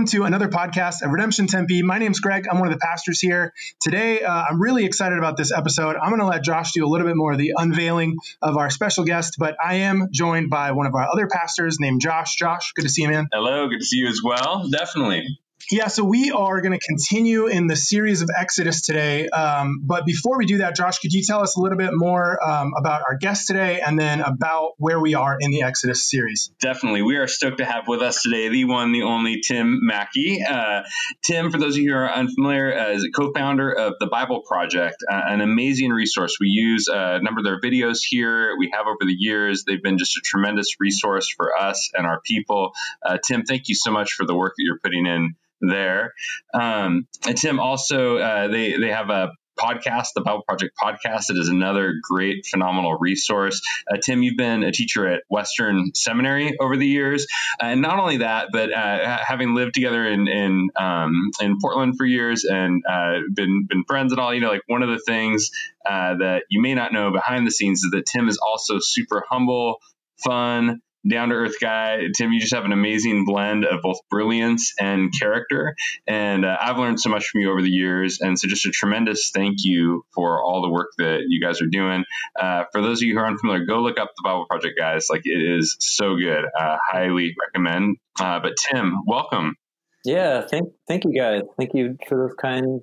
welcome to another podcast of Redemption Tempe. My name's Greg. I'm one of the pastors here. Today, uh, I'm really excited about this episode. I'm going to let Josh do a little bit more of the unveiling of our special guest, but I am joined by one of our other pastors named Josh. Josh, good to see you, man. Hello, good to see you as well. Definitely. Yeah, so we are going to continue in the series of Exodus today. Um, but before we do that, Josh, could you tell us a little bit more um, about our guest today and then about where we are in the Exodus series? Definitely. We are stoked to have with us today the one, the only Tim Mackie. Uh, Tim, for those of you who are unfamiliar, uh, is a co founder of the Bible Project, uh, an amazing resource. We use a number of their videos here. We have over the years. They've been just a tremendous resource for us and our people. Uh, Tim, thank you so much for the work that you're putting in there. Um, and Tim also uh, they they have a podcast, the Bible Project podcast. It is another great, phenomenal resource. Uh, Tim, you've been a teacher at Western Seminary over the years, uh, and not only that, but uh, having lived together in in, um, in Portland for years and uh, been been friends and all. You know, like one of the things uh, that you may not know behind the scenes is that Tim is also super humble, fun down to earth guy. Tim, you just have an amazing blend of both brilliance and character. And uh, I've learned so much from you over the years. And so, just a tremendous thank you for all the work that you guys are doing. Uh, for those of you who are unfamiliar, go look up the Bible Project, guys. Like, it is so good. Uh, highly recommend. Uh, but, Tim, welcome. Yeah, thank, thank you, guys. Thank you for those kind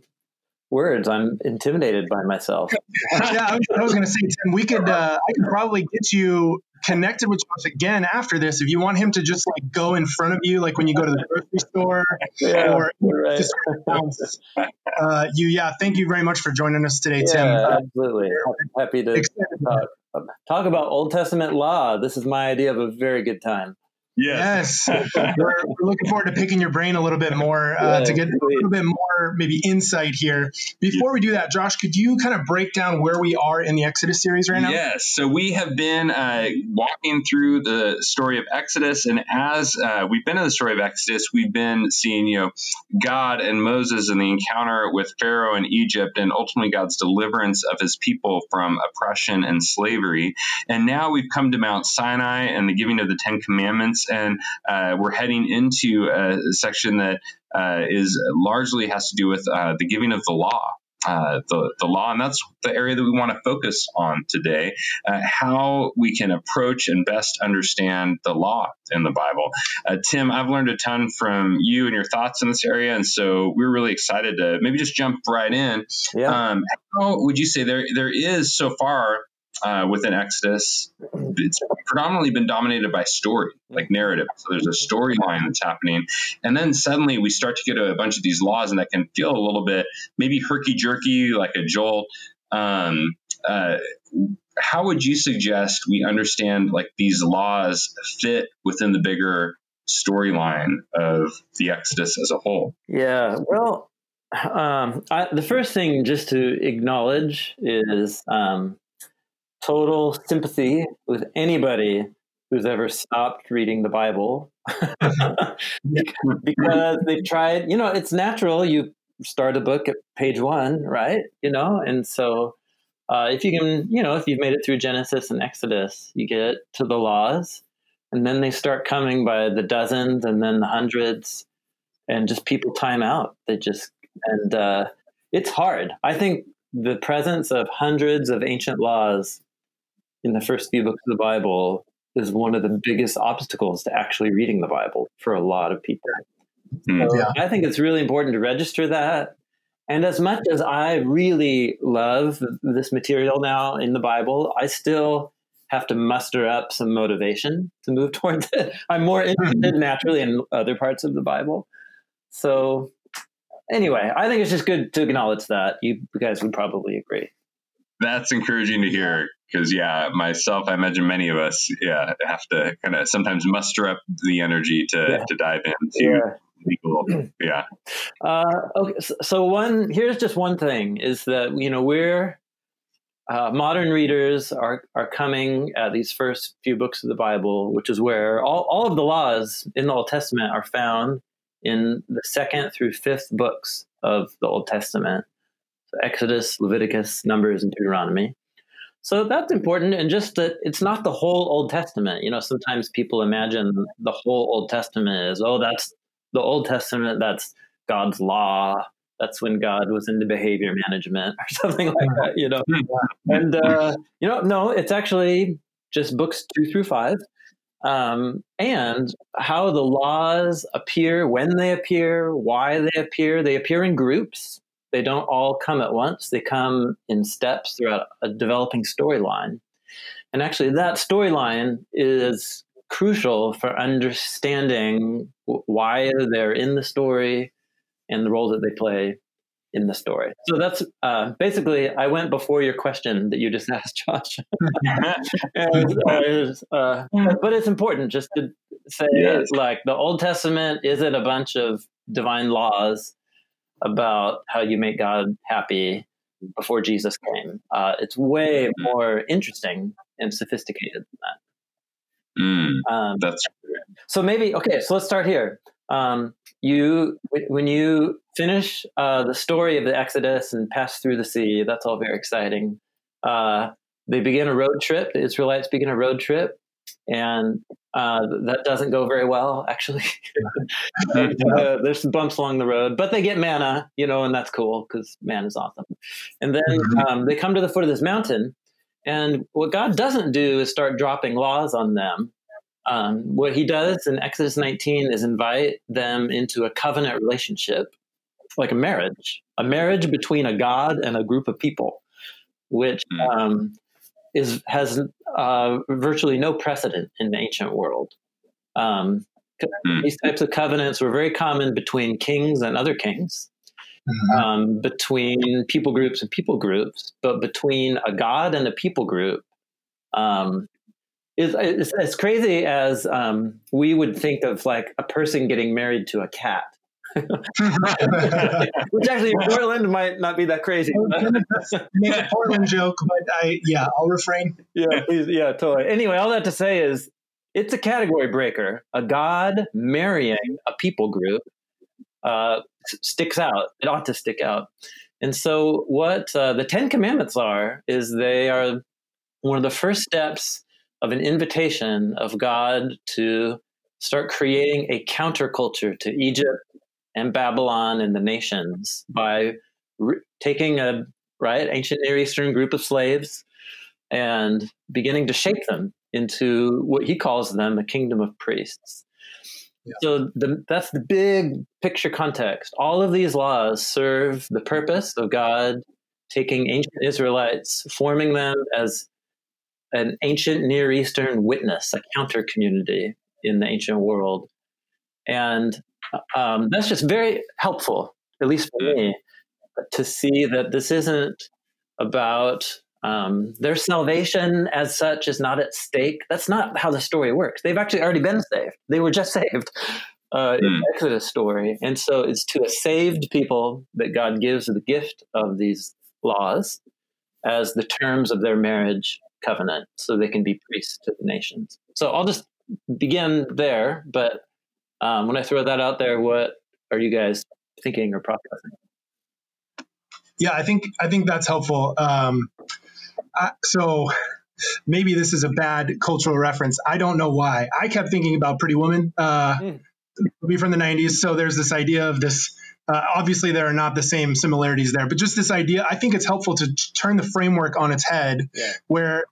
words. I'm intimidated by myself. yeah, I was, was going to say, Tim, we could, uh, I could probably get you connected with Josh again after this. If you want him to just like go in front of you, like when you go to the grocery store, yeah, or right. just uh, you. Yeah, thank you very much for joining us today, yeah, Tim. Uh, absolutely, happy to talk, talk about Old Testament law. This is my idea of a very good time. Yes. yes. we're, looking forward to picking your brain a little bit more uh, yeah, to get a little bit more maybe insight here. Before we do that, Josh, could you kind of break down where we are in the Exodus series right now? Yes. So we have been uh, walking through the story of Exodus, and as uh, we've been in the story of Exodus, we've been seeing you know God and Moses and the encounter with Pharaoh in Egypt, and ultimately God's deliverance of His people from oppression and slavery. And now we've come to Mount Sinai and the giving of the Ten Commandments and uh, we're heading into a section that uh, is largely has to do with uh, the giving of the law. Uh, the, the law, and that's the area that we want to focus on today uh, how we can approach and best understand the law in the Bible. Uh, Tim, I've learned a ton from you and your thoughts in this area, and so we're really excited to maybe just jump right in. Yeah. Um, how would you say there there is so far uh, within Exodus, it's predominantly been dominated by story, like narrative. So there's a storyline that's happening. And then suddenly we start to get a bunch of these laws, and that can feel a little bit maybe herky jerky, like a jolt. Um, uh, how would you suggest we understand like these laws fit within the bigger storyline of the Exodus as a whole? Yeah, well, um, I, the first thing just to acknowledge is um, total sympathy with anybody who's ever stopped reading the Bible because they've tried, you know, it's natural. You start a book at page one, right? You know, and so uh, if you can, you know, if you've made it through Genesis and Exodus, you get to the laws, and then they start coming by the dozens and then the hundreds, and just people time out. They just, and uh, it's hard. I think the presence of hundreds of ancient laws in the first few books of the Bible is one of the biggest obstacles to actually reading the Bible for a lot of people. Mm, so yeah. I think it's really important to register that. And as much as I really love this material now in the Bible, I still have to muster up some motivation to move towards it. I'm more interested naturally in other parts of the Bible. So, anyway, I think it's just good to acknowledge that. You guys would probably agree. That's encouraging to hear because yeah, myself, I imagine many of us, yeah, have to kind of sometimes muster up the energy to yeah. to dive into yeah. legal, yeah. Uh, okay, so one here's just one thing is that you know we're uh, modern readers are are coming at these first few books of the Bible, which is where all all of the laws in the Old Testament are found in the second through fifth books of the Old Testament. So Exodus, Leviticus, Numbers, and Deuteronomy. So that's important. And just that it's not the whole Old Testament. You know, sometimes people imagine the whole Old Testament is, oh, that's the Old Testament, that's God's law. That's when God was into behavior management or something like that, you know. And uh, you know, no, it's actually just books two through five, um, and how the laws appear, when they appear, why they appear. They appear in groups. They don't all come at once. They come in steps throughout a developing storyline. And actually, that storyline is crucial for understanding why they're in the story and the role that they play in the story. So that's uh, basically, I went before your question that you just asked, Josh. and, uh, uh, but it's important just to say, yes. like, the Old Testament isn't a bunch of divine laws about how you make God happy before Jesus came. Uh, it's way mm-hmm. more interesting and sophisticated than that. Mm, um, that's so maybe okay. So let's start here. Um, you when you finish uh, the story of the Exodus and pass through the sea, that's all very exciting. Uh, they begin a road trip. The Israelites begin a road trip, and uh, that doesn't go very well. Actually, uh, there's some bumps along the road, but they get manna you know, and that's cool because manna is awesome. And then mm-hmm. um, they come to the foot of this mountain, and what God doesn't do is start dropping laws on them. Um, what he does in Exodus 19 is invite them into a covenant relationship, like a marriage, a marriage between a God and a group of people, which hmm. um, is has uh, virtually no precedent in the ancient world. Um, mm. These types of covenants were very common between kings and other kings, mm-hmm. um, between people groups and people groups, but between a god and a people group, um, it's, as crazy as um, we would think of like a person getting married to a cat. Which actually in Portland might not be that crazy. Make a Portland joke, but I yeah, I'll refrain. Yeah, please, yeah, totally. Anyway, all that to say is it's a category breaker. A god marrying a people group uh, sticks out. It ought to stick out. And so, what uh, the Ten Commandments are is they are one of the first steps of an invitation of God to start creating a counterculture to Egypt and Babylon and the nations by re- taking a right ancient Near Eastern group of slaves and beginning to shape them into what he calls them a kingdom of priests. Yeah. So the, that's the big picture context. All of these laws serve the purpose of God taking ancient Israelites, forming them as an ancient Near Eastern witness, a counter community in the ancient world. And um, that's just very helpful, at least for me, to see that this isn't about um, their salvation as such is not at stake. That's not how the story works. They've actually already been saved. They were just saved uh, in the hmm. Exodus story. And so it's to a saved people that God gives the gift of these laws as the terms of their marriage covenant so they can be priests to the nations. So I'll just begin there. But um, when I throw that out there, what are you guys thinking or processing? Yeah, I think I think that's helpful. Um, I, so maybe this is a bad cultural reference. I don't know why. I kept thinking about Pretty Woman, uh, mm. movie from the '90s. So there's this idea of this uh, obviously, there are not the same similarities there, but just this idea, I think it's helpful to turn the framework on its head, yeah. where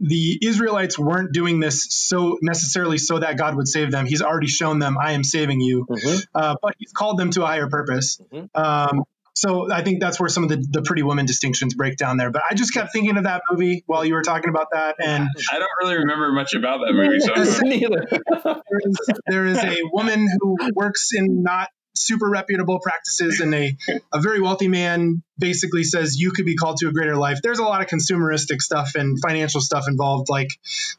the Israelites weren't doing this so necessarily so that God would save them. He's already shown them, "I am saving you," mm-hmm. uh, but He's called them to a higher purpose. Mm-hmm. Um, so I think that's where some of the, the Pretty Woman distinctions break down there. But I just kept thinking of that movie while you were talking about that, and I don't really remember much about that movie. So neither. there, is, there is a woman who works in not super reputable practices and a, a very wealthy man basically says you could be called to a greater life there's a lot of consumeristic stuff and financial stuff involved like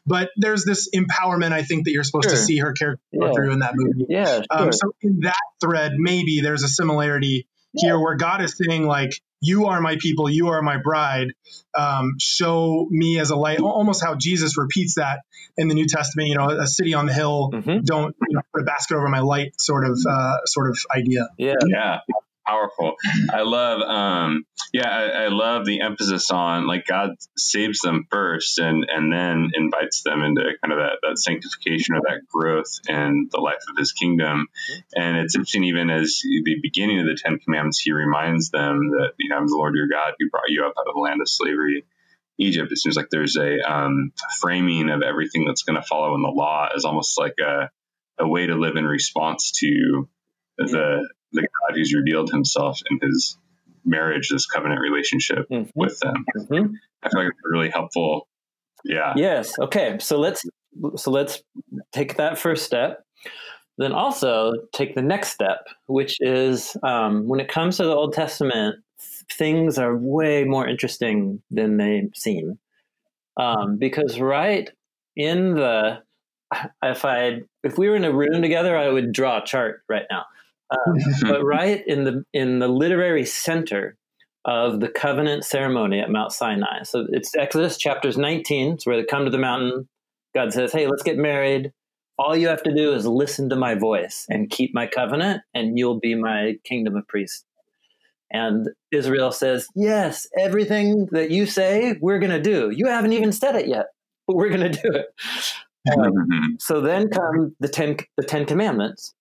but there's this empowerment i think that you're supposed sure. to see her character yeah. through in that movie yeah um, sure. um, so in that thread maybe there's a similarity yeah. here where god is saying like you are my people you are my bride. Um, show me as a light. Almost how jesus repeats that in the new testament you know a city on the hill mm-hmm. don't you know, put a basket over my light sort of uh, sort of idea. Yeah. Yeah powerful. I love, um, yeah, I, I, love the emphasis on like God saves them first and and then invites them into kind of that, that sanctification or that growth in the life of His kingdom. And it's interesting, even as the beginning of the Ten Commandments, He reminds them that you know I'm the Lord your God who brought you up out of the land of slavery. Egypt. It seems like there's a um, framing of everything that's going to follow in the law as almost like a, a way to live in response to the the God who's revealed Himself in His marriage, this covenant relationship mm-hmm. with them. Mm-hmm. I feel like it's really helpful. Yeah. Yes. Okay. So let's so let's take that first step. Then also take the next step, which is um, when it comes to the Old Testament, things are way more interesting than they seem. Um, because right in the if I if we were in a room together, I would draw a chart right now. Um, but right in the in the literary center of the covenant ceremony at Mount Sinai. So it's Exodus chapters 19. It's where they come to the mountain. God says, "Hey, let's get married. All you have to do is listen to my voice and keep my covenant, and you'll be my kingdom of priests." And Israel says, Yes, everything that you say, we're going to do. You haven't even said it yet, but we're going to do it. Um, so then come the Ten, the Ten Commandments.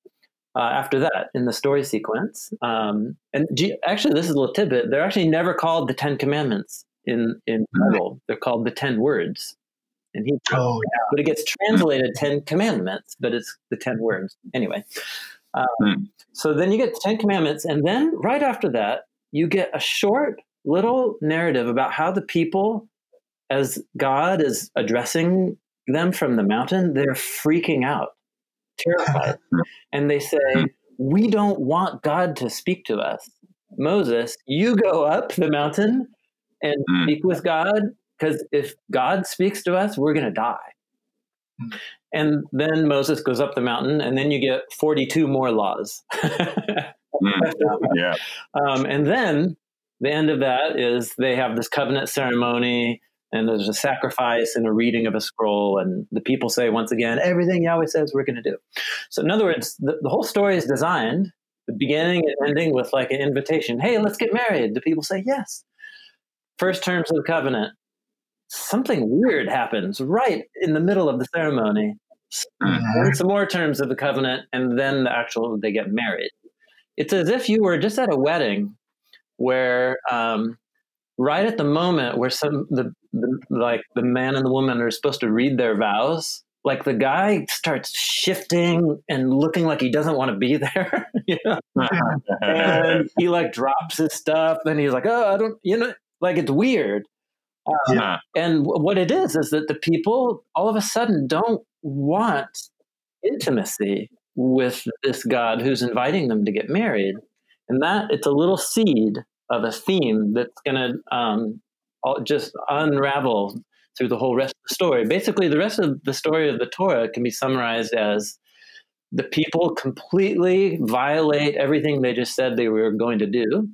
Uh, after that, in the story sequence, um, and G- actually, this is a little tidbit. They're actually never called the Ten Commandments in in Bible. They're called the Ten Words. And he, oh, yeah. but it gets translated Ten Commandments, but it's the Ten Words anyway. Um, hmm. So then you get the Ten Commandments, and then right after that, you get a short little narrative about how the people, as God is addressing them from the mountain, they're freaking out, terrified. and they say, We don't want God to speak to us. Moses, you go up the mountain and hmm. speak with God, because if God speaks to us, we're going to die. Hmm. And then Moses goes up the mountain, and then you get 42 more laws. mm, yeah. Um, and then the end of that is they have this covenant ceremony, and there's a sacrifice and a reading of a scroll. And the people say, once again, everything Yahweh says we're going to do. So, in other words, the, the whole story is designed, the beginning and ending, with like an invitation hey, let's get married. The people say, yes. First terms of the covenant something weird happens right in the middle of the ceremony. Mm-hmm. And some more terms of the covenant, and then the actual they get married. It's as if you were just at a wedding where, um, right at the moment where some the, the like the man and the woman are supposed to read their vows, like the guy starts shifting and looking like he doesn't want to be there, you know? and he like drops his stuff, and he's like, "Oh, I don't," you know, like it's weird. Um, yeah. And what it is is that the people all of a sudden don't want intimacy with this God who's inviting them to get married, and that it's a little seed of a theme that's going to um, just unravel through the whole rest of the story. Basically, the rest of the story of the Torah can be summarized as the people completely violate everything they just said they were going to do.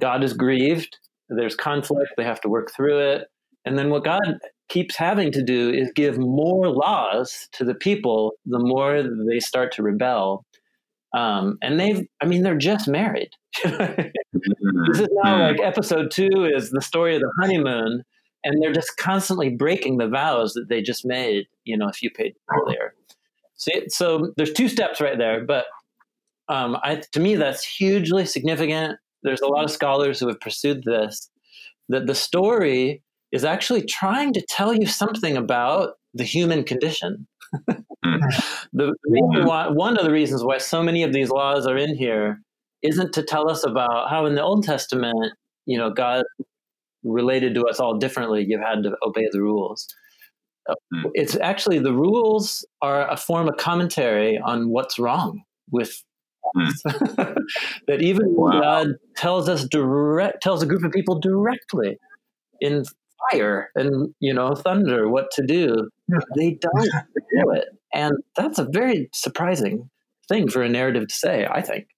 God is grieved there's conflict, they have to work through it. And then what God keeps having to do is give more laws to the people the more they start to rebel. Um, and they've, I mean, they're just married. this is now like episode two is the story of the honeymoon, and they're just constantly breaking the vows that they just made, you know, a few pages earlier. So, so there's two steps right there, but um, I, to me, that's hugely significant there's a lot of scholars who have pursued this that the story is actually trying to tell you something about the human condition. Hmm. the reason why, one of the reasons why so many of these laws are in here isn't to tell us about how in the Old Testament, you know, God related to us all differently. You had to obey the rules. Hmm. It's actually the rules are a form of commentary on what's wrong with Mm. that even wow. God tells us direct tells a group of people directly in fire and you know thunder what to do, they don't do it, and that's a very surprising thing for a narrative to say. I think.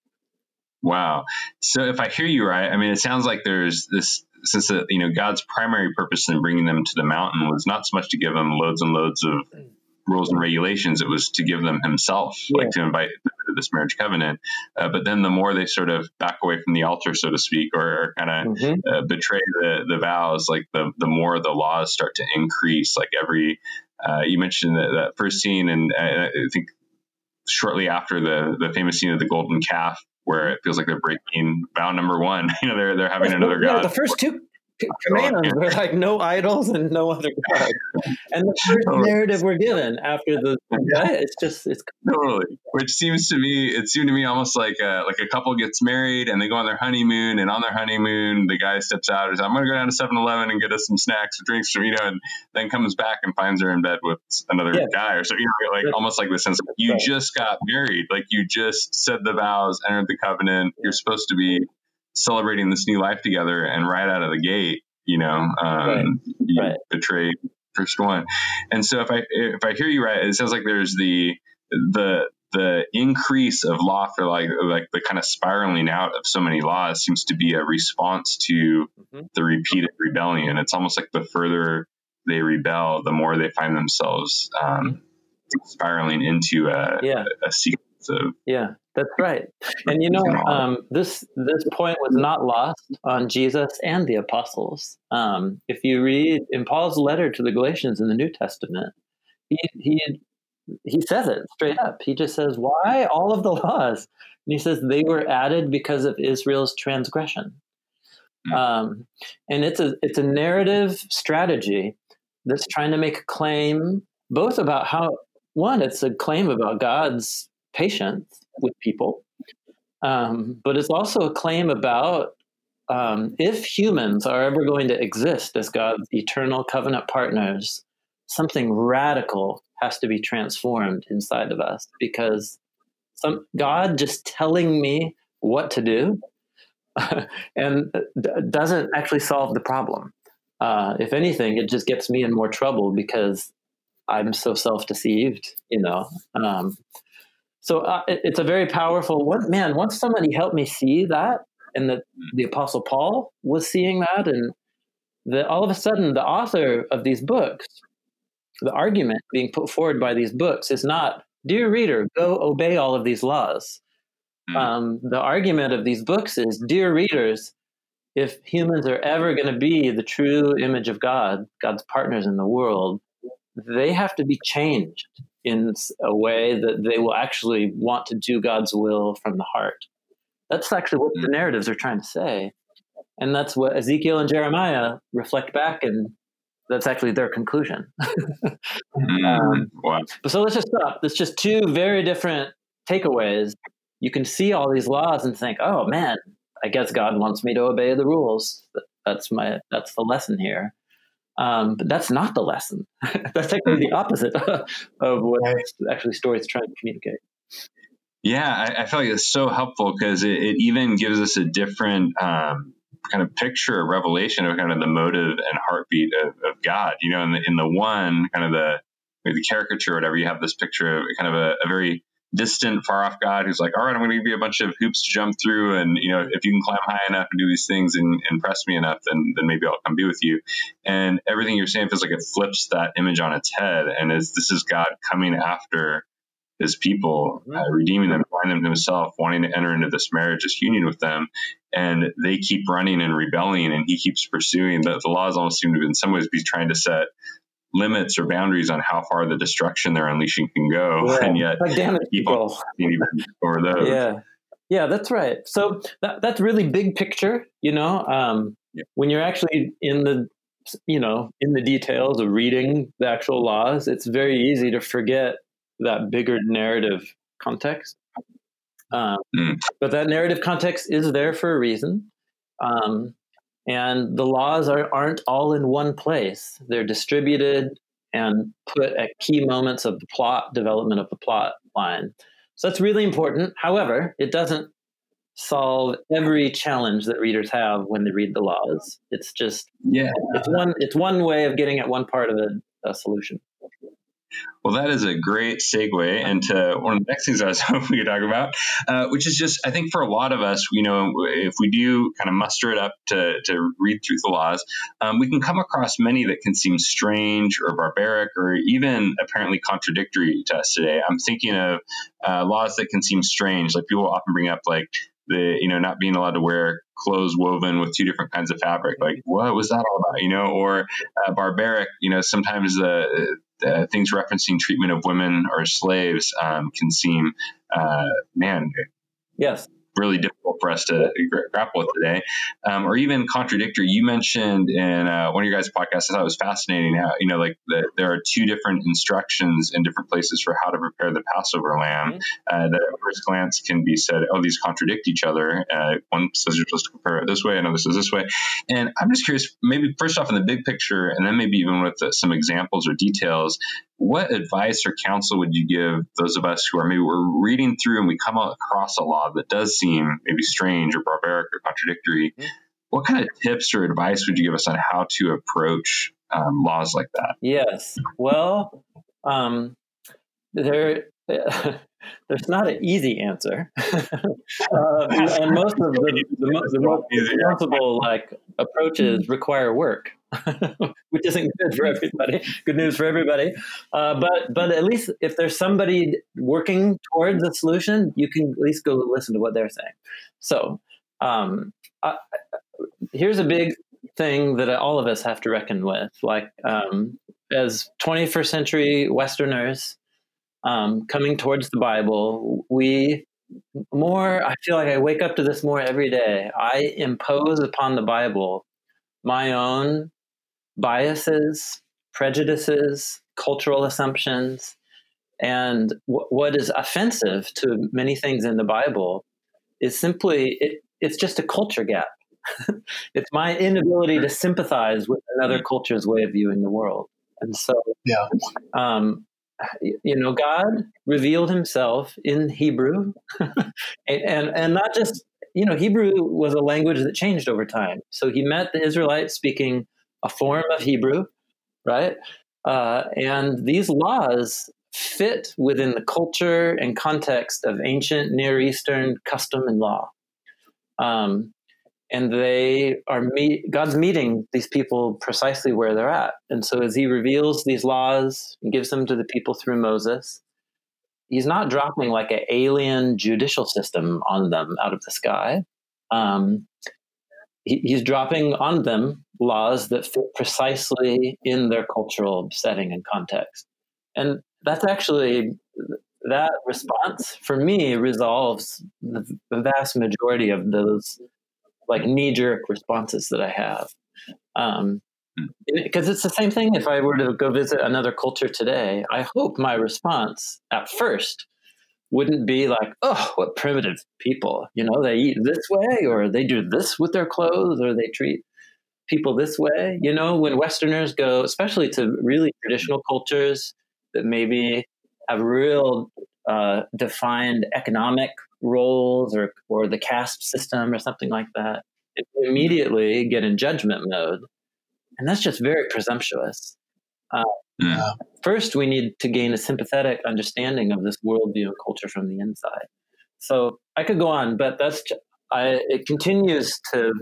Wow. So if I hear you right, I mean, it sounds like there's this since the, you know God's primary purpose in bringing them to the mountain was not so much to give them loads and loads of rules and regulations; it was to give them Himself, yeah. like to invite after this marriage covenant. Uh, but then the more they sort of back away from the altar, so to speak, or, or kind of mm-hmm. uh, betray the, the vows, like the, the more the laws start to increase. Like every, uh, you mentioned that, that first scene, and uh, I think shortly after the, the famous scene of the golden calf, where it feels like they're breaking vow number one. You know, they're they're having another yeah. The first two commands were like no idols and no other god. And the first narrative we're given after the yeah, it's just it's totally. Which seems to me it seemed to me almost like a, like a couple gets married and they go on their honeymoon and on their honeymoon the guy steps out and says, I'm gonna go down to 7-Eleven and get us some snacks or drinks from you know and then comes back and finds her in bed with another yeah. guy or so you know like almost like the sense of you just got married. Like you just said the vows entered the covenant. You're supposed to be celebrating this new life together and right out of the gate you know um, right. you right. betray first one and so if i if i hear you right it sounds like there's the the the increase of law for like like the kind of spiraling out of so many laws seems to be a response to mm-hmm. the repeated rebellion it's almost like the further they rebel the more they find themselves um, mm-hmm. spiraling into a, yeah. a, a sequence of yeah that's right. And you know, um, this this point was not lost on Jesus and the apostles. Um, if you read in Paul's letter to the Galatians in the New Testament, he he he says it straight up. He just says, "Why all of the laws?" And he says they were added because of Israel's transgression. Hmm. Um, and it's a it's a narrative strategy that's trying to make a claim both about how one, it's a claim about God's patience with people. Um, but it's also a claim about um, if humans are ever going to exist as God's eternal covenant partners, something radical has to be transformed inside of us because some God just telling me what to do and d- doesn't actually solve the problem. Uh, if anything, it just gets me in more trouble because I'm so self-deceived, you know. Um, so uh, it, it's a very powerful one. Man, once somebody helped me see that, and that the Apostle Paul was seeing that, and that all of a sudden the author of these books, the argument being put forward by these books is not, dear reader, go obey all of these laws. Hmm. Um, the argument of these books is, dear readers, if humans are ever going to be the true image of God, God's partners in the world, they have to be changed in a way that they will actually want to do God's will from the heart. That's actually what the mm. narratives are trying to say. And that's what Ezekiel and Jeremiah reflect back, and that's actually their conclusion. Mm, um. But so let's just stop. It's just two very different takeaways. You can see all these laws and think, oh man, I guess God wants me to obey the rules. That's my that's the lesson here. Um, but that's not the lesson. that's actually the opposite of what actually stories trying to communicate. Yeah, I, I feel like it's so helpful because it, it, even gives us a different um, kind of picture, a revelation of kind of the motive and heartbeat of, of God. You know, in the in the one kind of the the caricature or whatever, you have this picture of kind of a, a very distant, far off God who's like, all right, I'm going to give you a bunch of hoops to jump through. And, you know, if you can climb high enough and do these things and impress me enough, then, then maybe I'll come be with you. And everything you're saying feels like it flips that image on its head. And is this is God coming after his people, uh, redeeming them, finding them himself, wanting to enter into this marriage, this union with them. And they keep running and rebelling and he keeps pursuing. The, the laws almost seem to, in some ways, be trying to set limits or boundaries on how far the destruction they're unleashing can go, yeah. and yet like, damn it, people even over those. Yeah, yeah, that's right. So that, that's really big picture, you know. Um, yeah. When you're actually in the, you know, in the details of reading the actual laws, it's very easy to forget that bigger narrative context. Um, mm. But that narrative context is there for a reason. Um, and the laws are, aren't all in one place. They're distributed and put at key moments of the plot development of the plot line. So that's really important. However, it doesn't solve every challenge that readers have when they read the laws. It's just yeah, it's one it's one way of getting at one part of a, a solution. Well, that is a great segue into one of the next things I was hoping we talk about, uh, which is just, I think for a lot of us, you know, if we do kind of muster it up to, to read through the laws, um, we can come across many that can seem strange or barbaric or even apparently contradictory to us today. I'm thinking of uh, laws that can seem strange. Like people often bring up, like, the you know not being allowed to wear clothes woven with two different kinds of fabric like what was that all about you know or uh, barbaric you know sometimes the things referencing treatment of women or slaves um, can seem, uh, man, yes, really difficult for us to grapple with today, um, or even contradictory. You mentioned in uh, one of your guys' podcasts, I thought it was fascinating how, you know, like the, there are two different instructions in different places for how to prepare the Passover lamb mm-hmm. uh, that at first glance can be said, oh, these contradict each other. Uh, one says you're supposed to prepare it this way, another says this way. And I'm just curious, maybe first off in the big picture, and then maybe even with uh, some examples or details, what advice or counsel would you give those of us who are maybe we're reading through and we come across a law that does seem maybe strange or barbaric or contradictory? Mm-hmm. What kind of tips or advice would you give us on how to approach um, laws like that? Yes. Well, um, there. there's not an easy answer, uh, and most of the, the, the, the most responsible like approaches require work. which isn't good for everybody. Good news for everybody. Uh, but but at least if there's somebody working towards a solution, you can at least go listen to what they're saying. So um, here's a big thing that all of us have to reckon with. Like um, as 21st century Westerners um, coming towards the Bible, we more. I feel like I wake up to this more every day. I impose upon the Bible my own biases, prejudices, cultural assumptions, and w- what is offensive to many things in the Bible is simply it, it's just a culture gap. it's my inability to sympathize with another culture's way of viewing the world. And so, yeah. Um, you know, God revealed Himself in Hebrew, and, and and not just you know Hebrew was a language that changed over time. So He met the Israelites speaking a form of Hebrew, right? Uh, and these laws fit within the culture and context of ancient Near Eastern custom and law. Um, and they are meet, God's meeting these people precisely where they're at. And so as he reveals these laws and gives them to the people through Moses, he's not dropping like an alien judicial system on them out of the sky. Um, he, he's dropping on them laws that fit precisely in their cultural setting and context. And that's actually that response for me resolves the, the vast majority of those like knee jerk responses that I have. Um, because it's the same thing if I were to go visit another culture today. I hope my response at first wouldn't be like, oh, what primitive people. You know, they eat this way, or they do this with their clothes, or they treat people this way. You know, when Westerners go, especially to really traditional cultures that maybe have real uh, defined economic roles or, or the caste system or something like that, immediately get in judgment mode. And that's just very presumptuous. Uh, yeah. First, we need to gain a sympathetic understanding of this worldview and culture from the inside. So I could go on, but that's I, it continues to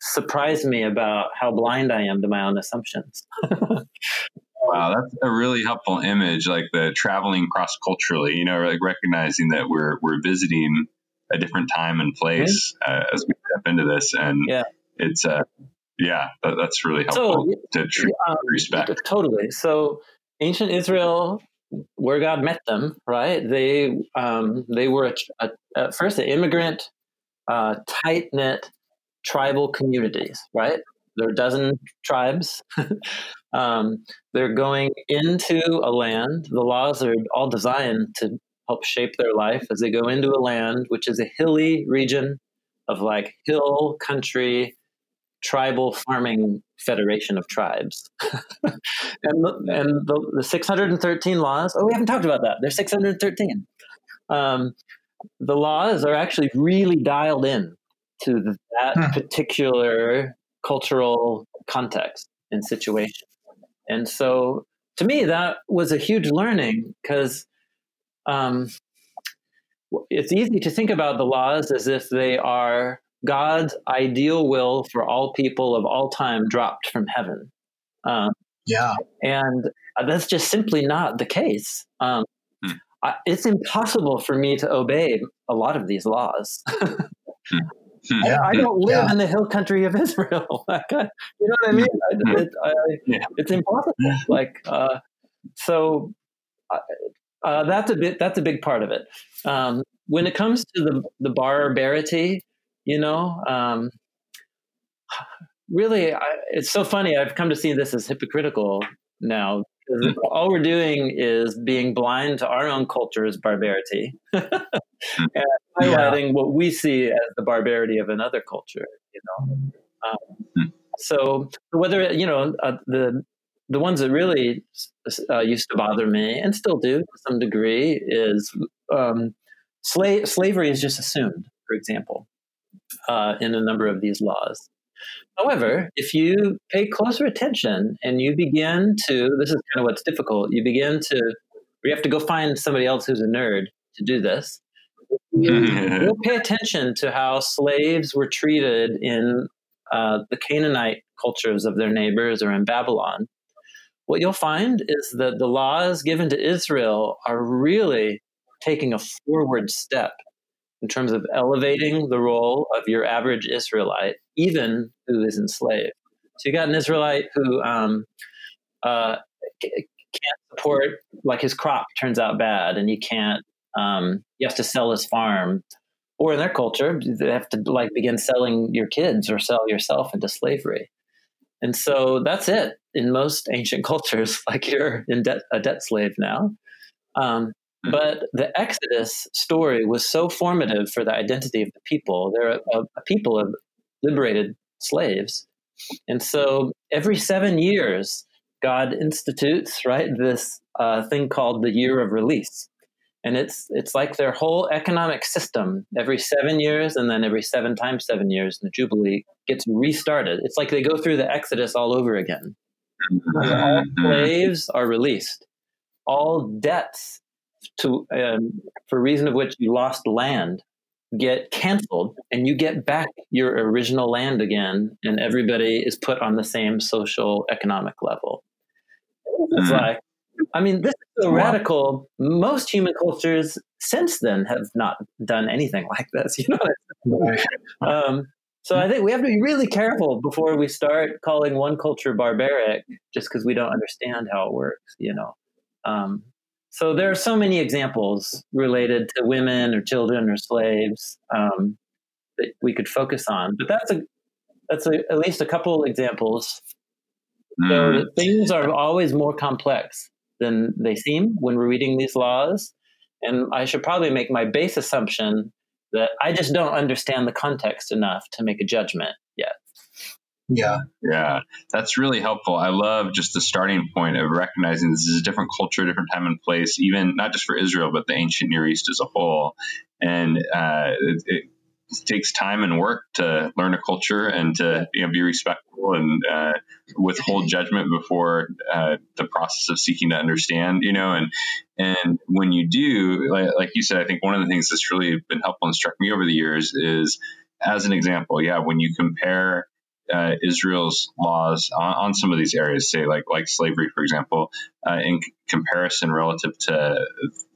surprise me about how blind I am to my own assumptions. wow, that's a really helpful image, like the traveling cross culturally. You know, like recognizing that we're we're visiting a different time and place uh, as we step into this, and yeah. it's uh, yeah, that, that's really helpful so, to tr- um, respect. Totally. So ancient Israel, where God met them, right? They um, they were a, a, at first an immigrant, uh, tight knit tribal communities, right? There are a dozen tribes. um, they're going into a land. The laws are all designed to help shape their life as they go into a land which is a hilly region of like hill country tribal farming federation of tribes. and and the, the 613 laws, oh, we haven't talked about that. There's 613. Um, the laws are actually really dialed in to that hmm. particular cultural context and situation. And so to me, that was a huge learning because um, it's easy to think about the laws as if they are God's ideal will for all people of all time dropped from heaven. Um, yeah. And that's just simply not the case. Um, hmm. I, it's impossible for me to obey a lot of these laws. hmm. Yeah. I, I, don't live yeah. in the hill country of Israel. you know what I mean? I, it, I, yeah. It's impossible. Like, uh, so uh, uh, that's a bit. That's a big part of it. Um, when it comes to the the barbarity, you know, um, really, it's so funny. I've come to see this as hypocritical now Mm-hmm. all we're doing is being blind to our own culture's barbarity mm. and highlighting yeah. what we see as the barbarity of another culture you know um, mm. so whether you know uh, the the ones that really uh, used to bother me and still do to some degree is um, slave slavery is just assumed for example uh, in a number of these laws However, if you pay closer attention and you begin to, this is kind of what's difficult, you begin to, you have to go find somebody else who's a nerd to do this. You pay attention to how slaves were treated in uh, the Canaanite cultures of their neighbors or in Babylon. What you'll find is that the laws given to Israel are really taking a forward step in terms of elevating the role of your average Israelite, even who is enslaved. So you got an Israelite who um, uh, can't support, like his crop turns out bad, and you can't. Um, he has to sell his farm, or in their culture, they have to like begin selling your kids or sell yourself into slavery. And so that's it in most ancient cultures. Like you're in debt, a debt slave now. Um. But the Exodus story was so formative for the identity of the people. They're a, a people of liberated slaves. And so every seven years, God institutes, right, this uh, thing called the year of release. And it's, it's like their whole economic system every seven years and then every seven times seven years in the Jubilee gets restarted. It's like they go through the Exodus all over again. all slaves are released. All debts to um, for reason of which you lost land get canceled and you get back your original land again and everybody is put on the same social economic level. It's mm. like i mean this is so radical. Most human cultures since then have not done anything like this you know? Um, so i think we have to be really careful before we start calling one culture barbaric just because we don't understand how it works you know? Um, so there are so many examples related to women or children or slaves um, that we could focus on, but that's a that's a, at least a couple examples. Mm. So hmm. things are always more complex than they seem when we're reading these laws, and I should probably make my base assumption that I just don't understand the context enough to make a judgment yet. Yeah. Yeah. That's really helpful. I love just the starting point of recognizing this is a different culture, different time and place, even not just for Israel, but the ancient Near East as a whole. And uh, it, it, takes time and work to learn a culture and to you know, be respectful and uh, withhold judgment before uh, the process of seeking to understand, you know, and and when you do, like, like you said, I think one of the things that's really been helpful and struck me over the years is, as an example, yeah, when you compare uh, Israel's laws on, on, some of these areas, say like like slavery, for example, uh, in c- comparison relative to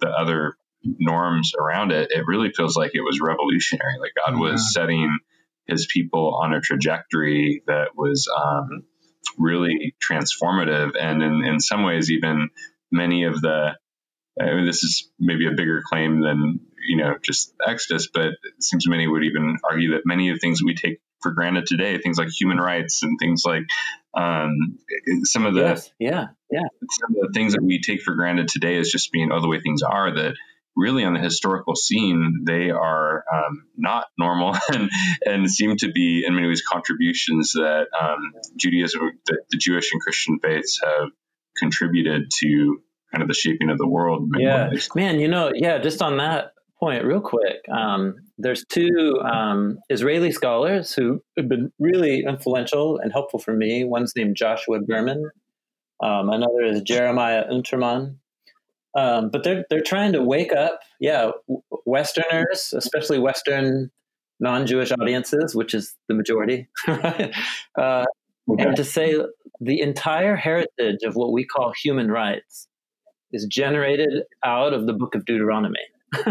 the other norms around it, it really feels like it was revolutionary. Like God mm-hmm. was setting His people on a trajectory that was um, really transformative, and in, in some ways, even many of the I mean, this is maybe a bigger claim than you know just Exodus, but it seems many would even argue that many of the things we take for granted today, things like human rights and things like um, some of the yes. yeah yeah some of the things that we take for granted today is just being oh the way things are that really on the historical scene they are um, not normal and and seem to be in many ways contributions that um, Judaism that the Jewish and Christian faiths have contributed to kind of the shaping of the world. Yeah, ways. man, you know, yeah, just on that point, real quick. Um, there's two um, Israeli scholars who have been really influential and helpful for me. One's named Joshua Berman, Um, another is Jeremiah Unterman. Um, but they're they're trying to wake up, yeah, Westerners, especially Western non-Jewish audiences, which is the majority, right? Uh, okay. And to say the entire heritage of what we call human rights is generated out of the Book of Deuteronomy.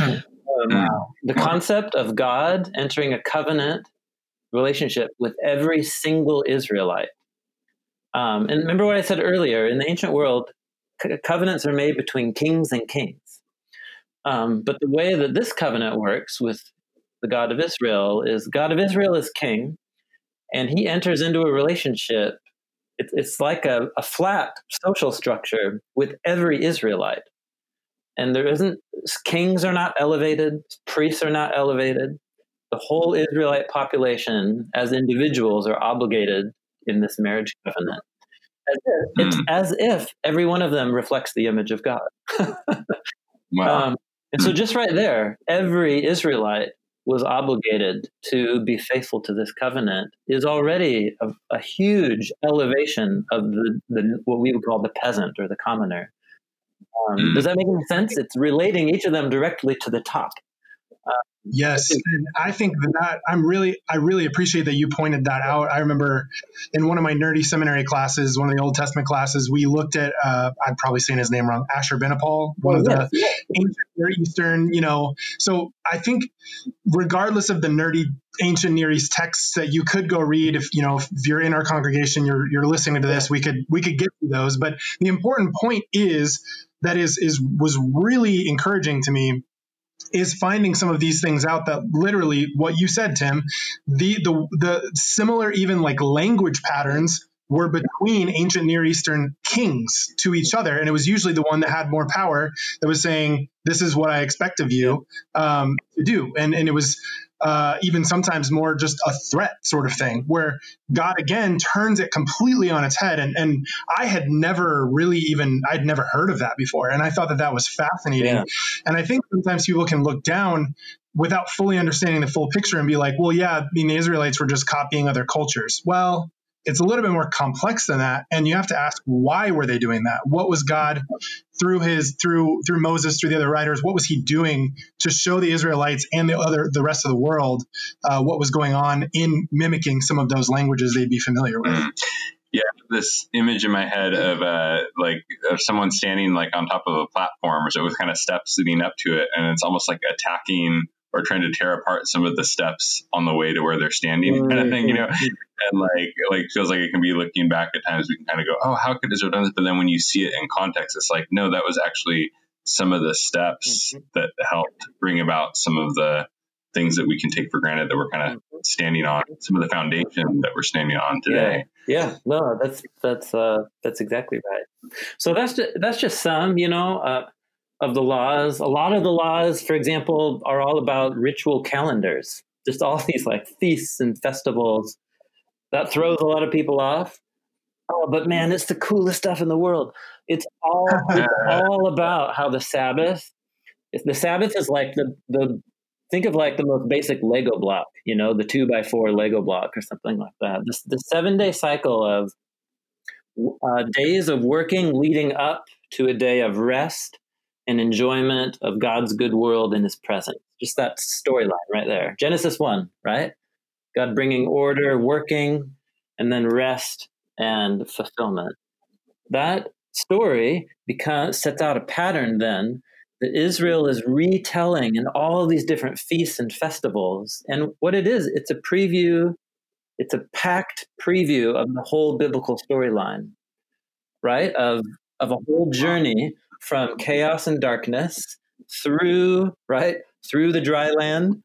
um, wow. The concept of God entering a covenant relationship with every single Israelite. Um, and remember what I said earlier in the ancient world, covenants are made between kings and kings. Um, but the way that this covenant works with the God of Israel is God of Israel is king, and he enters into a relationship. It's, it's like a, a flat social structure with every Israelite. And there isn't, kings are not elevated, priests are not elevated. The whole Israelite population, as individuals, are obligated in this marriage covenant. As if, it's hmm. as if every one of them reflects the image of God. wow. Um, and so, just right there, every Israelite was obligated to be faithful to this covenant is already a, a huge elevation of the, the, what we would call the peasant or the commoner. Um, mm. Does that make any sense? It's relating each of them directly to the top. Yes, and I think that I'm really I really appreciate that you pointed that out. I remember in one of my nerdy seminary classes, one of the Old Testament classes, we looked at uh, I'm probably saying his name wrong, Ashurbanipal, one oh, of the ancient Near Eastern, you know. So I think regardless of the nerdy ancient Near East texts that you could go read, if you know if you're in our congregation, you're you're listening to this, we could we could get to those. But the important point is that is is was really encouraging to me is finding some of these things out that literally what you said tim the the the similar even like language patterns were between ancient near eastern kings to each other. And it was usually the one that had more power that was saying this is what i expect of you um, to do. And and it was uh, even sometimes more just a threat sort of thing, where God again turns it completely on its head. And, and I had never really even, I'd never heard of that before. And I thought that that was fascinating. Yeah. And I think sometimes people can look down without fully understanding the full picture and be like, well, yeah, I mean, the Israelites were just copying other cultures. Well, it's a little bit more complex than that and you have to ask why were they doing that what was god through his through through moses through the other writers what was he doing to show the israelites and the other the rest of the world uh, what was going on in mimicking some of those languages they'd be familiar with. Yeah, this image in my head of uh, like of someone standing like on top of a platform, or so with kind of steps leading up to it, and it's almost like attacking or trying to tear apart some of the steps on the way to where they're standing kind of thing, you know? And like, like feels like it can be looking back at times we can kind of go, oh, how could this have done this? But then when you see it in context, it's like, no, that was actually some of the steps mm-hmm. that helped bring about some of the things that we can take for granted that we're kind of mm-hmm. standing on, some of the foundation that we're standing on today. Yeah, yeah. no, that's that's uh, that's exactly right. So that's just, that's just some, you know. Uh, of the laws. A lot of the laws, for example, are all about ritual calendars, just all these like feasts and festivals. That throws a lot of people off. Oh, but man, it's the coolest stuff in the world. It's all it's all about how the Sabbath. The Sabbath is like the the think of like the most basic Lego block, you know, the two by four Lego block or something like that. The, the seven day cycle of uh, days of working leading up to a day of rest and enjoyment of God's good world in his presence. Just that storyline right there. Genesis 1, right? God bringing order, working, and then rest and fulfillment. That story becomes, sets out a pattern then that Israel is retelling in all these different feasts and festivals. And what it is, it's a preview, it's a packed preview of the whole biblical storyline, right? Of, of a whole journey from chaos and darkness through right through the dry land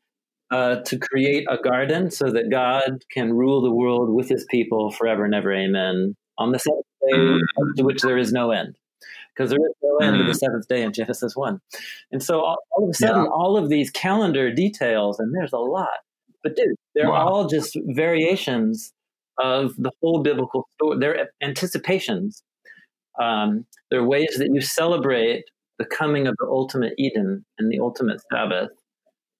uh, to create a garden so that God can rule the world with His people forever and ever. Amen. On the seventh day, mm. to which there is no end, because there is no end to the mm. seventh day in Genesis one. And so all, all of a sudden, yeah. all of these calendar details, and there's a lot, but dude, they're wow. all just variations of the whole biblical story. They're anticipations um, there are ways that you celebrate the coming of the ultimate Eden and the ultimate Sabbath,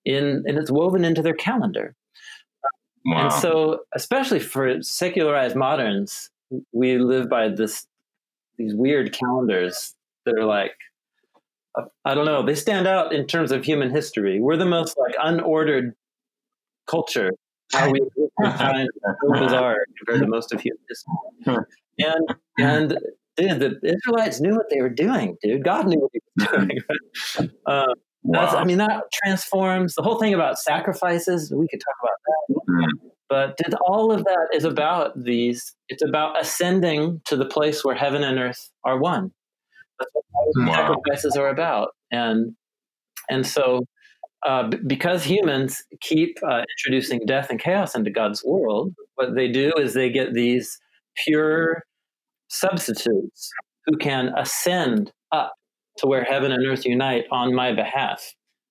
in and it's woven into their calendar. Wow. And so, especially for secularized moderns, we live by this these weird calendars that are like I don't know. They stand out in terms of human history. We're the most like unordered culture. How we find so bizarre compared to most of human history. And and dude, the Israelites knew what they were doing, dude. God knew what he was doing. um, wow. I mean, that transforms the whole thing about sacrifices. We could talk about that. Mm-hmm. But did all of that is about these. It's about ascending to the place where heaven and earth are one. That's what wow. sacrifices are about. And and so, uh, b- because humans keep uh, introducing death and chaos into God's world, what they do is they get these pure substitutes who can ascend up to where heaven and earth unite on my behalf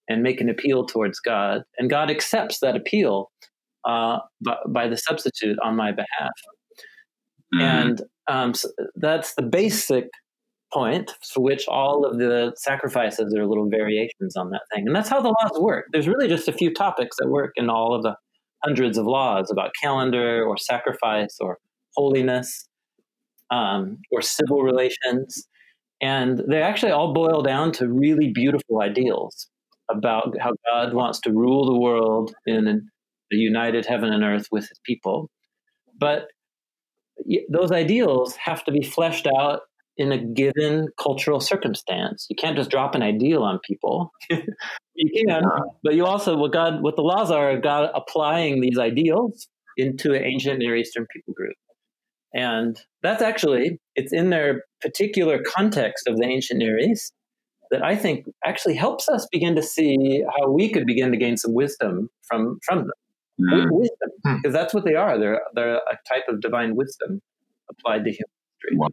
and make an appeal towards God. And God accepts that appeal uh, by, by, the substitute on my behalf. Mm-hmm. And um, so that's the basic point for which all of the sacrifices are little variations on that thing. And that's how the laws work. There's really just a few topics that work in all of the hundreds of laws about calendar or sacrifice or holiness um, or civil relations. And they actually all boil down to really beautiful ideals about how God wants to rule the world in a united heaven and earth with his people. But those ideals have to be fleshed out in a given cultural circumstance. You can't just drop an ideal on people. you can, but you also what God what the laws are God applying these ideals into an ancient Near Eastern people group. And that's actually it's in their particular context of the ancient Near East that I think actually helps us begin to see how we could begin to gain some wisdom from from them. Mm. Wisdom, because hmm. that's what they are. They're they're a type of divine wisdom applied to human history. Wow.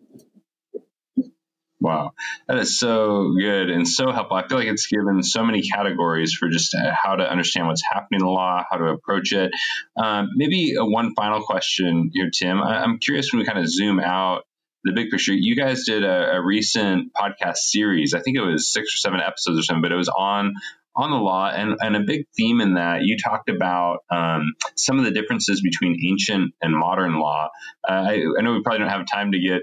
Wow, that is so good and so helpful. I feel like it's given so many categories for just uh, how to understand what's happening in the law, how to approach it. Um, maybe a one final question here, Tim. I, am curious when we kind of zoom out the big picture. You guys did a, a recent podcast series. I think it was six or seven episodes or something, but it was on on the law and, and a big theme in that you talked about um, some of the differences between ancient and modern law uh, I, I, know we probably don't have time to get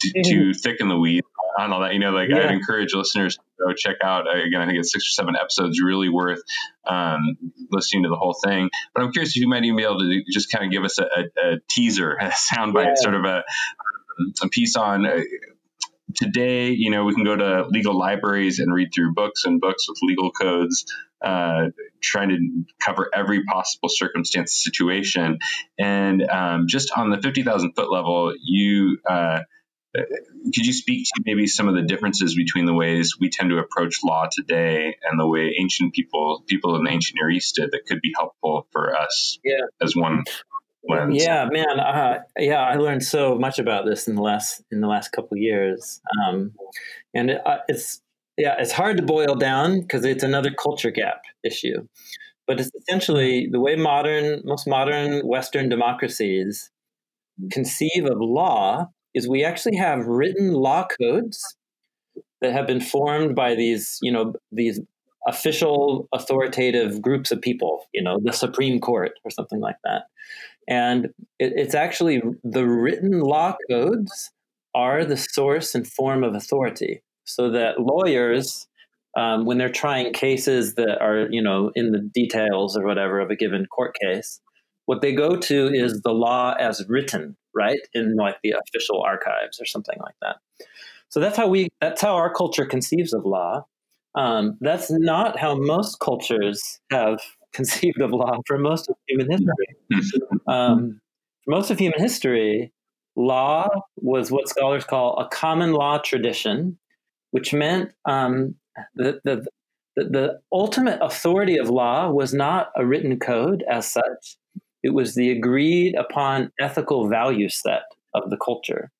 to, mm-hmm. to thicken the weeds on all that. You know, like yeah. I'd encourage listeners to go check out. Uh, again, I think it's six or seven episodes, really worth um, listening to the whole thing. But I'm curious if you might even be able to just kind of give us a, a, a teaser, a soundbite, yeah. sort of a, a piece on. Uh, today, you know, we can go to legal libraries and read through books and books with legal codes, uh, trying to cover every possible circumstance situation. And um, just on the 50,000 foot level, you uh, could you speak to maybe some of the differences between the ways we tend to approach law today and the way ancient people, people in the ancient Near East did, that could be helpful for us yeah. as one lens? Yeah, man. Uh, yeah, I learned so much about this in the last in the last couple years, um, and it, uh, it's yeah, it's hard to boil down because it's another culture gap issue. But it's essentially the way modern, most modern Western democracies conceive of law is we actually have written law codes that have been formed by these, you know, these official authoritative groups of people, you know, the Supreme Court or something like that. And it, it's actually the written law codes are the source and form of authority, so that lawyers, um, when they're trying cases that are, you know, in the details or whatever of a given court case, what they go to is the law as written, right, in like the official archives or something like that. So that's how we that's how our culture conceives of law. Um, that's not how most cultures have conceived of law for most of human history. Um, for most of human history, law was what scholars call a common law tradition, which meant um, the, the, the, the ultimate authority of law was not a written code as such, it was the agreed upon ethical value set of the culture.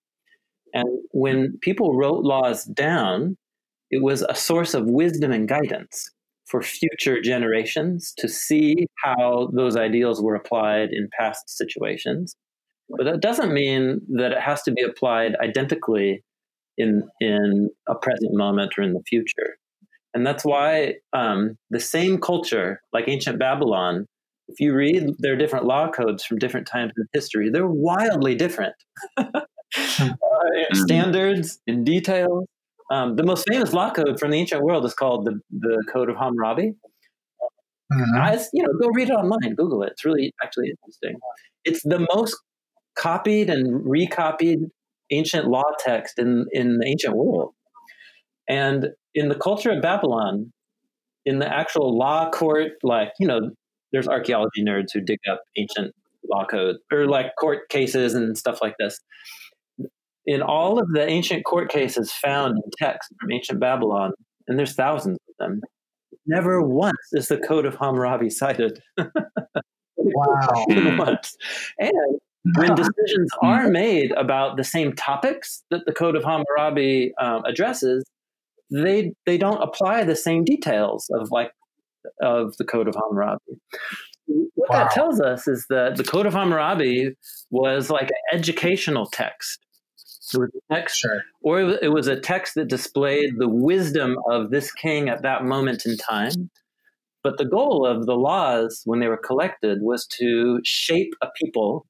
And when people wrote laws down, it was a source of wisdom and guidance for future generations to see how those ideals were applied in past situations. But that doesn't mean that it has to be applied identically in, in a present moment or in the future. And that's why um, the same culture, like ancient Babylon, if you read their different law codes from different times in history, they're wildly different. uh, standards and details. Um, the most famous law code from the ancient world is called the, the Code of Hammurabi. Mm-hmm. I, you know, go read it online, Google it. It's really actually interesting. It's the most copied and recopied ancient law text in, in the ancient world. And in the culture of Babylon, in the actual law court, like, you know, there's archaeology nerds who dig up ancient law codes or like court cases and stuff like this. In all of the ancient court cases found in texts from ancient Babylon, and there's thousands of them, never once is the Code of Hammurabi cited. wow. once. And when decisions are made about the same topics that the Code of Hammurabi um, addresses, they they don't apply the same details of like of the Code of Hammurabi. What wow. that tells us is that the Code of Hammurabi was like an educational text. It was a text, sure. or it was a text that displayed the wisdom of this king at that moment in time. But the goal of the laws, when they were collected, was to shape a people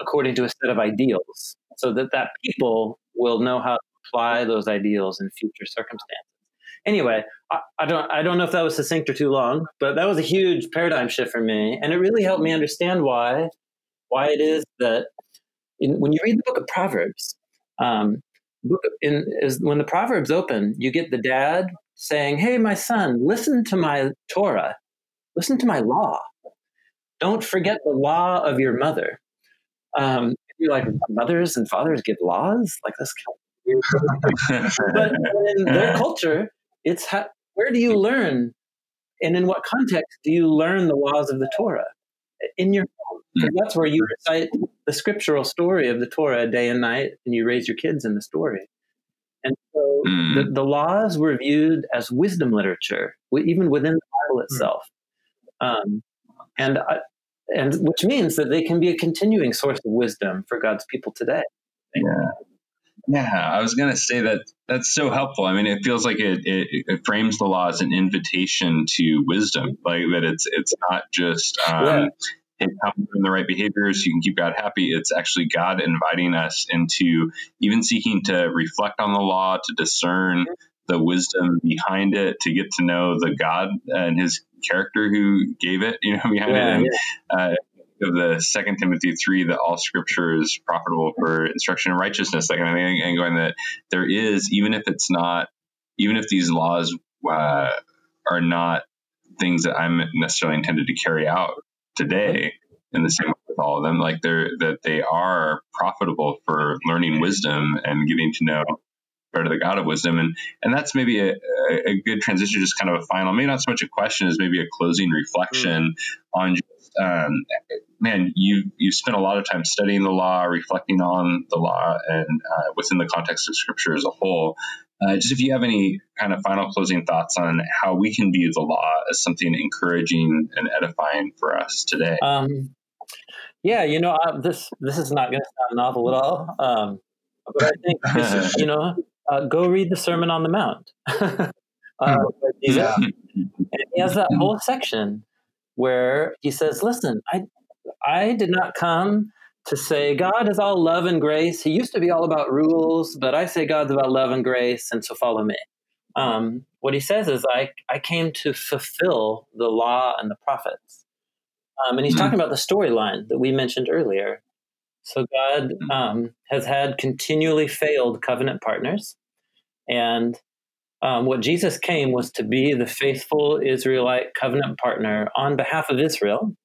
according to a set of ideals, so that that people will know how to apply those ideals in future circumstances anyway, I, I, don't I don't know if that was succinct or too long, but that was a huge paradigm shift for me, and it really helped me understand why why it is that in, when you read the book of Proverbs, um, book in is when the Proverbs open, you get the dad saying, "Hey, my son, listen to my Torah, listen to my law. Don't forget the law of your mother." Um, you're like, mothers and fathers give laws like this. but in their culture, it's how, where do you learn and in what context do you learn the laws of the Torah? In your home. Because hmm. that's where you recite the scriptural story of the Torah day and night, and you raise your kids in the story. And so mm. the, the, laws were viewed as wisdom literature, even within the Bible hmm. itself. Um, and, uh, and which means that they can be a continuing source of wisdom for God's people today. Yeah. Yeah, I was going to say that that's so helpful. I mean, it feels like it, it, it, frames the law as an invitation to wisdom, like that it's it's not just um, yeah. hey, come the right behaviors, you can keep God happy. It's actually God inviting us into even seeking to reflect on the law, to discern the wisdom behind it, to get to know the God and His character who gave it, you know, behind yeah, it. And, yeah. uh, of the Second Timothy three that all Scripture is profitable for instruction in righteousness, that kind of thing, and going that there is even if it's not, even if these laws uh, are not things that I'm necessarily intended to carry out today. In the same way with all of them, like they're that they are profitable for learning wisdom and getting to know better the God of wisdom, and and that's maybe a, a, good transition, just kind of a final, maybe not so much a question as maybe a closing reflection mm. on um, man, you you spent a lot of time studying the law, reflecting on the law, and uh, within the context of Scripture as a whole. Uh, just if you have any kind of final closing thoughts on how we can view the law as something encouraging and edifying for us today. Um, yeah, you know, uh, this this is not going to sound novel at all, um, but I think this, you know, uh, go read the Sermon on the Mount. Uh, yeah. And he has that whole section where he says, "Listen, I I did not come to say God is all love and grace. He used to be all about rules, but I say God's about love and grace, and so follow me." Um, what he says is, "I I came to fulfill the law and the prophets," um, and he's mm-hmm. talking about the storyline that we mentioned earlier. So God hmm. um, has had continually failed covenant partners, and um, what Jesus came was to be the faithful Israelite covenant partner on behalf of Israel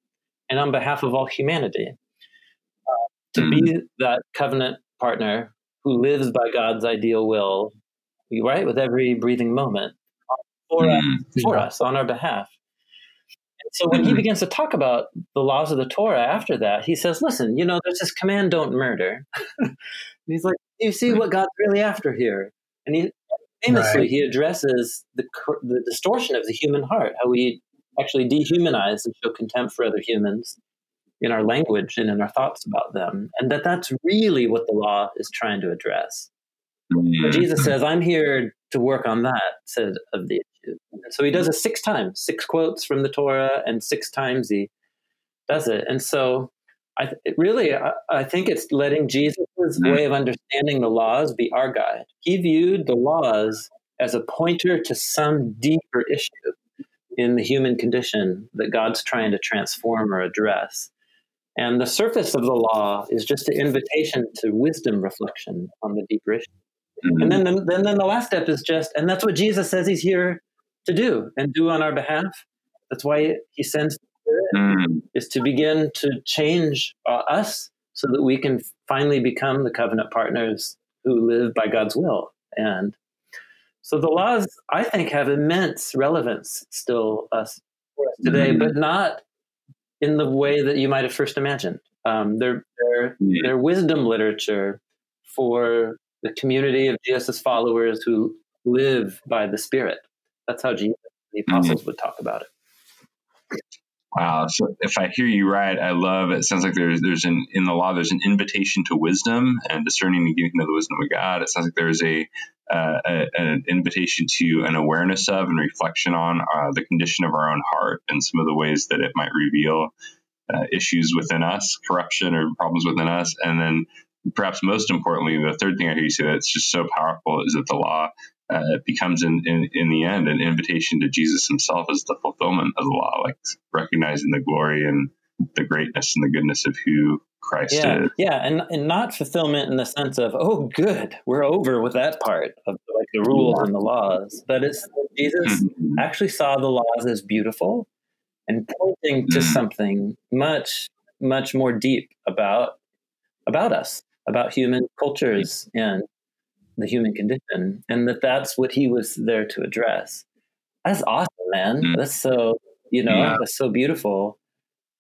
and on behalf of all humanity. Uh, to mm. be that covenant partner who lives by God's ideal will, right, with every breathing moment for, mm. us, for us, on our behalf. And so when he hmm. begins to talk about the laws of the Torah after that, he says, listen, you know, there's this command, don't murder. he's like, you see what God's really after here? And he, famously, right. he addresses the, the distortion of the human heart, how we actually dehumanize and show contempt for other humans in our language and in our thoughts about them, and that that's really what the law is trying to address. Mm-hmm. Jesus says, "I'm here to work on that," said of the issue. So he does it six times, six quotes from the Torah, and six times he does it. And so I really, I, I, think it's letting Jesus' mm. way of understanding the laws be our guide. He viewed the laws as a pointer to some deeper issue in the human condition that God's trying to transform or address. And the surface of the law is just an invitation to wisdom reflection on the deeper issue. Mm-hmm. And then, the, then, then the last step is just, and that's what Jesus says he's here to do and do on our behalf. That's why he sends mm. is to begin to change uh, us so that we can finally become the covenant partners who live by God's will. And so the laws, I think, have immense relevance still us today, mm-hmm. but not in the way that you might have first imagined. Um, they're, they're, yeah. they're wisdom literature for the community of Jesus' followers who live by the Spirit. That's how Jesus and the mm-hmm. apostles mm-hmm. would talk about it. Wow. So if I hear you right, I love it. Sounds like there's there's an in the law there's an invitation to wisdom and discerning and getting to know the wisdom of God. It sounds like there's a, uh, a an invitation to an awareness of and reflection on uh, the condition of our own heart and some of the ways that it might reveal uh, issues within us, corruption or problems within us, and then perhaps most importantly, the third thing I hear you say that's just so powerful is that the law uh, becomes in, in, in the end an invitation to Jesus himself as the fulfillment of the law, like recognizing the glory and the greatness and the goodness of who Christ yeah, is. Yeah, and, and not fulfillment in the sense of, oh, good, we're over with that part of like the rules yeah. and the laws. But it's Jesus mm-hmm. actually saw the laws as beautiful and pointing to mm-hmm. something much, much more deep about about us, about human cultures and the human condition, and that that's what he was there to address. That's awesome, man. Mm. That's so you know yeah. that's so beautiful,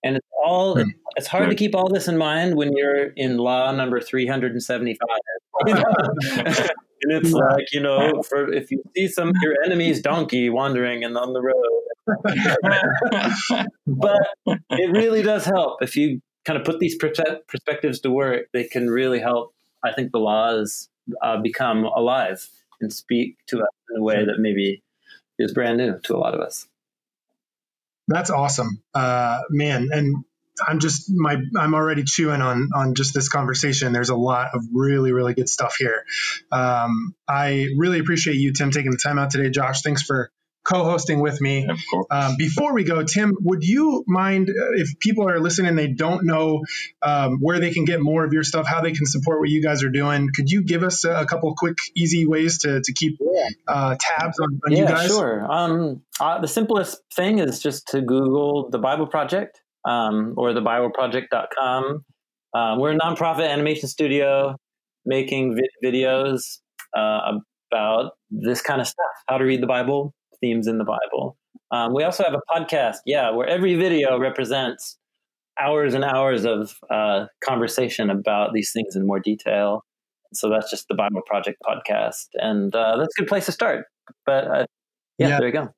and it's all mm. it's hard to keep all this in mind when you're in law number three hundred and seventy five. and it's like you know, for if you see some your enemy's donkey wandering and on the road, but it really does help if you kind of put these perspectives to work. They can really help. I think the laws uh, become alive and speak to us in a way that maybe is brand new to a lot of us. That's awesome, uh, man. And I'm just my I'm already chewing on on just this conversation. There's a lot of really really good stuff here. Um, I really appreciate you, Tim, taking the time out today. Josh, thanks for co-hosting with me. Um, before we go, Tim, would you mind uh, if people are listening and they don't know um, where they can get more of your stuff, how they can support what you guys are doing? Could you give us a, a couple quick, easy ways to, to keep uh, tabs on, on yeah, you guys? sure. Um, uh, the simplest thing is just to Google the Bible Project um, or thebibleproject.com. Uh, we're a nonprofit animation studio making vi- videos uh, about this kind of stuff, how to read the Bible, themes in the Bible. Um, we also have a podcast, yeah, where every video represents hours and hours of uh, conversation about these things in more detail. So that's just the Bible Project podcast, and uh, that's a good place to start. But uh, yeah, yeah, there you go.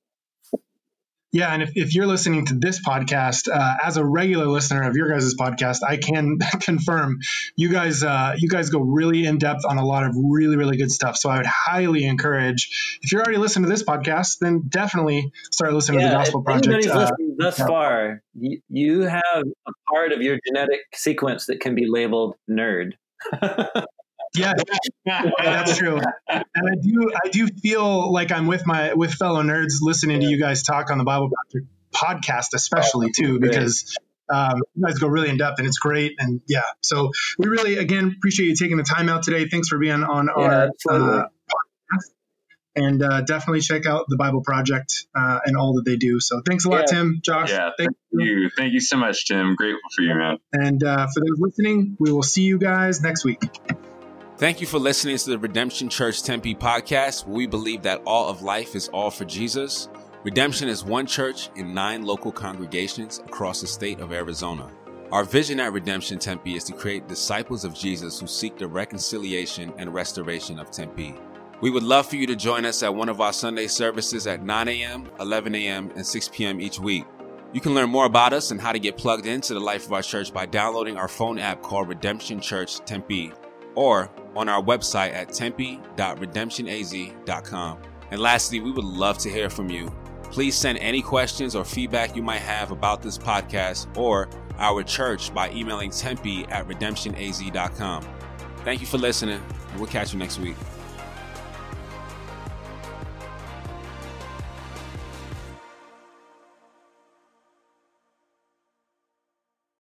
Yeah, and if, if you're listening to this podcast uh, as a regular listener of your guys' podcast, I can confirm you guys uh, you guys go really in depth on a lot of really really good stuff. So I would highly encourage if you're already listening to this podcast, then definitely start listening yeah, to the Gospel Project. Uh, listening thus far, you, you have a part of your genetic sequence that can be labeled nerd. yeah, yeah, that's true. And I do, I do feel like I'm with my with fellow nerds listening to you guys talk on the Bible Project podcast, especially too, because um, you guys go really in depth and it's great. And yeah, so we really again appreciate you taking the time out today. Thanks for being on yeah, our uh, podcast. And uh, definitely check out the Bible Project uh, and all that they do. So thanks a lot, yeah. Tim, Josh. Yeah, thank you. Thank you so much, Tim. Grateful for you, man. And uh, for those listening, we will see you guys next week. Thank you for listening to the Redemption Church Tempe podcast, where we believe that all of life is all for Jesus. Redemption is one church in nine local congregations across the state of Arizona. Our vision at Redemption Tempe is to create disciples of Jesus who seek the reconciliation and restoration of Tempe. We would love for you to join us at one of our Sunday services at 9 a.m., 11 a.m., and 6 p.m. each week. You can learn more about us and how to get plugged into the life of our church by downloading our phone app called Redemption Church Tempe or on our website at tempe.redemptionaz.com. And lastly, we would love to hear from you. Please send any questions or feedback you might have about this podcast or our church by emailing tempe at redemptionaz.com. Thank you for listening, we'll catch you next week.